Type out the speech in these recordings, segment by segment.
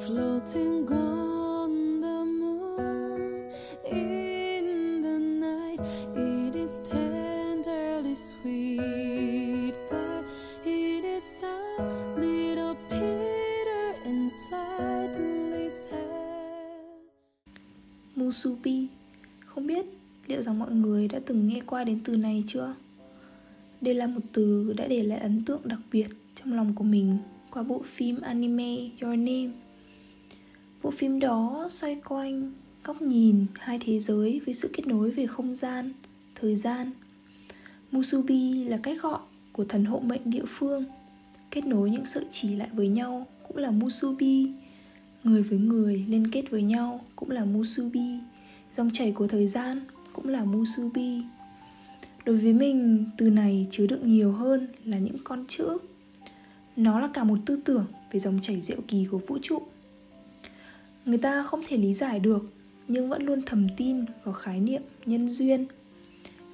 Floating on the moon in the night. It is tenderly sweet, but it is a little bitter and slightly sad. Musubi, không biết liệu rằng mọi người đã từng nghe qua đến từ này chưa? Đây là một từ đã để lại ấn tượng đặc biệt trong lòng của mình qua bộ phim anime Your Name Bộ phim đó xoay quanh góc nhìn hai thế giới với sự kết nối về không gian, thời gian. Musubi là cách gọi của thần hộ mệnh địa phương. Kết nối những sợi chỉ lại với nhau cũng là Musubi. Người với người liên kết với nhau cũng là Musubi. Dòng chảy của thời gian cũng là Musubi. Đối với mình, từ này chứa đựng nhiều hơn là những con chữ. Nó là cả một tư tưởng về dòng chảy diệu kỳ của vũ trụ người ta không thể lý giải được, nhưng vẫn luôn thầm tin vào khái niệm nhân duyên.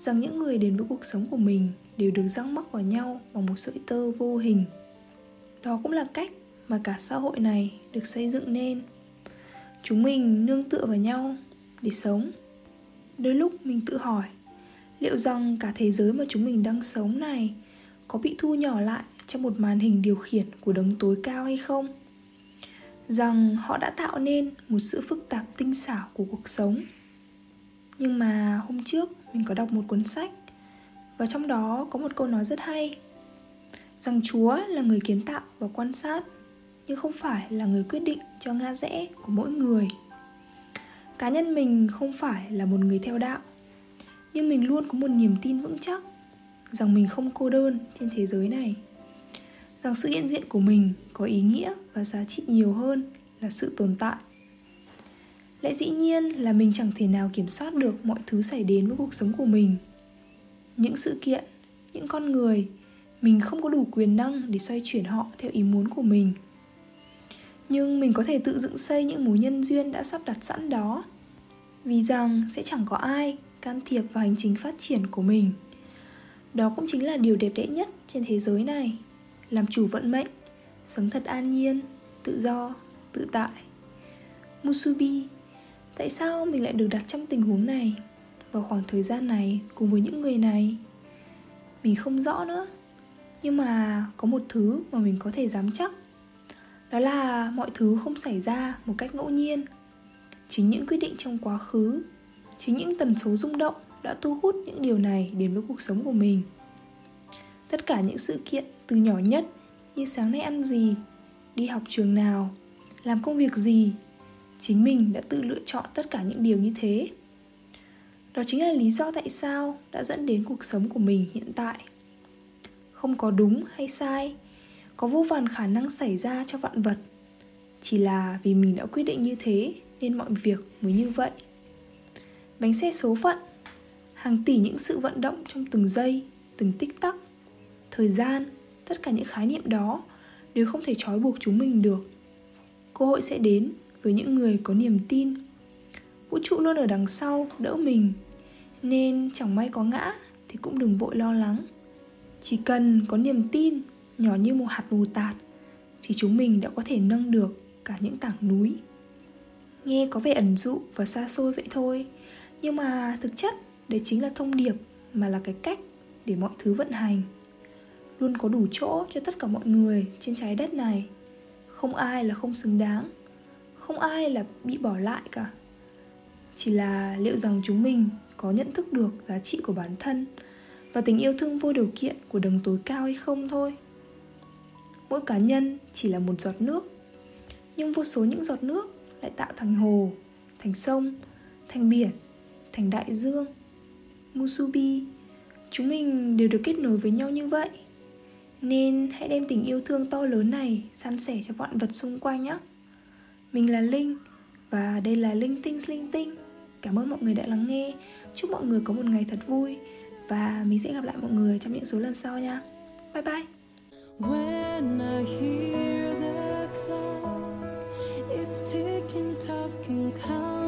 Rằng những người đến với cuộc sống của mình đều được răng mắc vào nhau bằng một sợi tơ vô hình. Đó cũng là cách mà cả xã hội này được xây dựng nên. Chúng mình nương tựa vào nhau để sống. Đôi lúc mình tự hỏi, liệu rằng cả thế giới mà chúng mình đang sống này có bị thu nhỏ lại trong một màn hình điều khiển của đấng tối cao hay không? Rằng họ đã tạo nên một sự phức tạp tinh xảo của cuộc sống. Nhưng mà hôm trước mình có đọc một cuốn sách, và trong đó có một câu nói rất hay, rằng chúa là người kiến tạo và quan sát, nhưng không phải là người quyết định cho ngã rẽ của mỗi người. Cá nhân mình không phải là một người theo đạo, nhưng mình luôn có một niềm tin vững chắc rằng mình không cô đơn trên thế giới này rằng sự hiện diện của mình có ý nghĩa và giá trị nhiều hơn là sự tồn tại. Lẽ dĩ nhiên là mình chẳng thể nào kiểm soát được mọi thứ xảy đến với cuộc sống của mình. Những sự kiện, những con người, mình không có đủ quyền năng để xoay chuyển họ theo ý muốn của mình. Nhưng mình có thể tự dựng xây những mối nhân duyên đã sắp đặt sẵn đó. Vì rằng sẽ chẳng có ai can thiệp vào hành trình phát triển của mình. Đó cũng chính là điều đẹp đẽ nhất trên thế giới này làm chủ vận mệnh, sống thật an nhiên, tự do, tự tại. Musubi, tại sao mình lại được đặt trong tình huống này vào khoảng thời gian này cùng với những người này? Mình không rõ nữa, nhưng mà có một thứ mà mình có thể dám chắc. Đó là mọi thứ không xảy ra một cách ngẫu nhiên. Chính những quyết định trong quá khứ, chính những tần số rung động đã thu hút những điều này đến với cuộc sống của mình tất cả những sự kiện từ nhỏ nhất như sáng nay ăn gì, đi học trường nào, làm công việc gì, chính mình đã tự lựa chọn tất cả những điều như thế. Đó chính là lý do tại sao đã dẫn đến cuộc sống của mình hiện tại. Không có đúng hay sai, có vô vàn khả năng xảy ra cho vạn vật. Chỉ là vì mình đã quyết định như thế nên mọi việc mới như vậy. Bánh xe số phận, hàng tỷ những sự vận động trong từng giây, từng tích tắc thời gian, tất cả những khái niệm đó đều không thể trói buộc chúng mình được. Cơ hội sẽ đến với những người có niềm tin. Vũ trụ luôn ở đằng sau, đỡ mình. Nên chẳng may có ngã thì cũng đừng vội lo lắng. Chỉ cần có niềm tin, nhỏ như một hạt mù tạt thì chúng mình đã có thể nâng được cả những tảng núi. Nghe có vẻ ẩn dụ và xa xôi vậy thôi, nhưng mà thực chất đấy chính là thông điệp mà là cái cách để mọi thứ vận hành luôn có đủ chỗ cho tất cả mọi người trên trái đất này. Không ai là không xứng đáng, không ai là bị bỏ lại cả. Chỉ là liệu rằng chúng mình có nhận thức được giá trị của bản thân và tình yêu thương vô điều kiện của đấng tối cao hay không thôi. Mỗi cá nhân chỉ là một giọt nước, nhưng vô số những giọt nước lại tạo thành hồ, thành sông, thành biển, thành đại dương. Musubi, chúng mình đều được kết nối với nhau như vậy nên hãy đem tình yêu thương to lớn này san sẻ cho vạn vật xung quanh nhé. Mình là linh và đây là linh tinh linh tinh. Cảm ơn mọi người đã lắng nghe. Chúc mọi người có một ngày thật vui và mình sẽ gặp lại mọi người trong những số lần sau nha. Bye bye. When I hear the clock, it's ticking, talking, counting.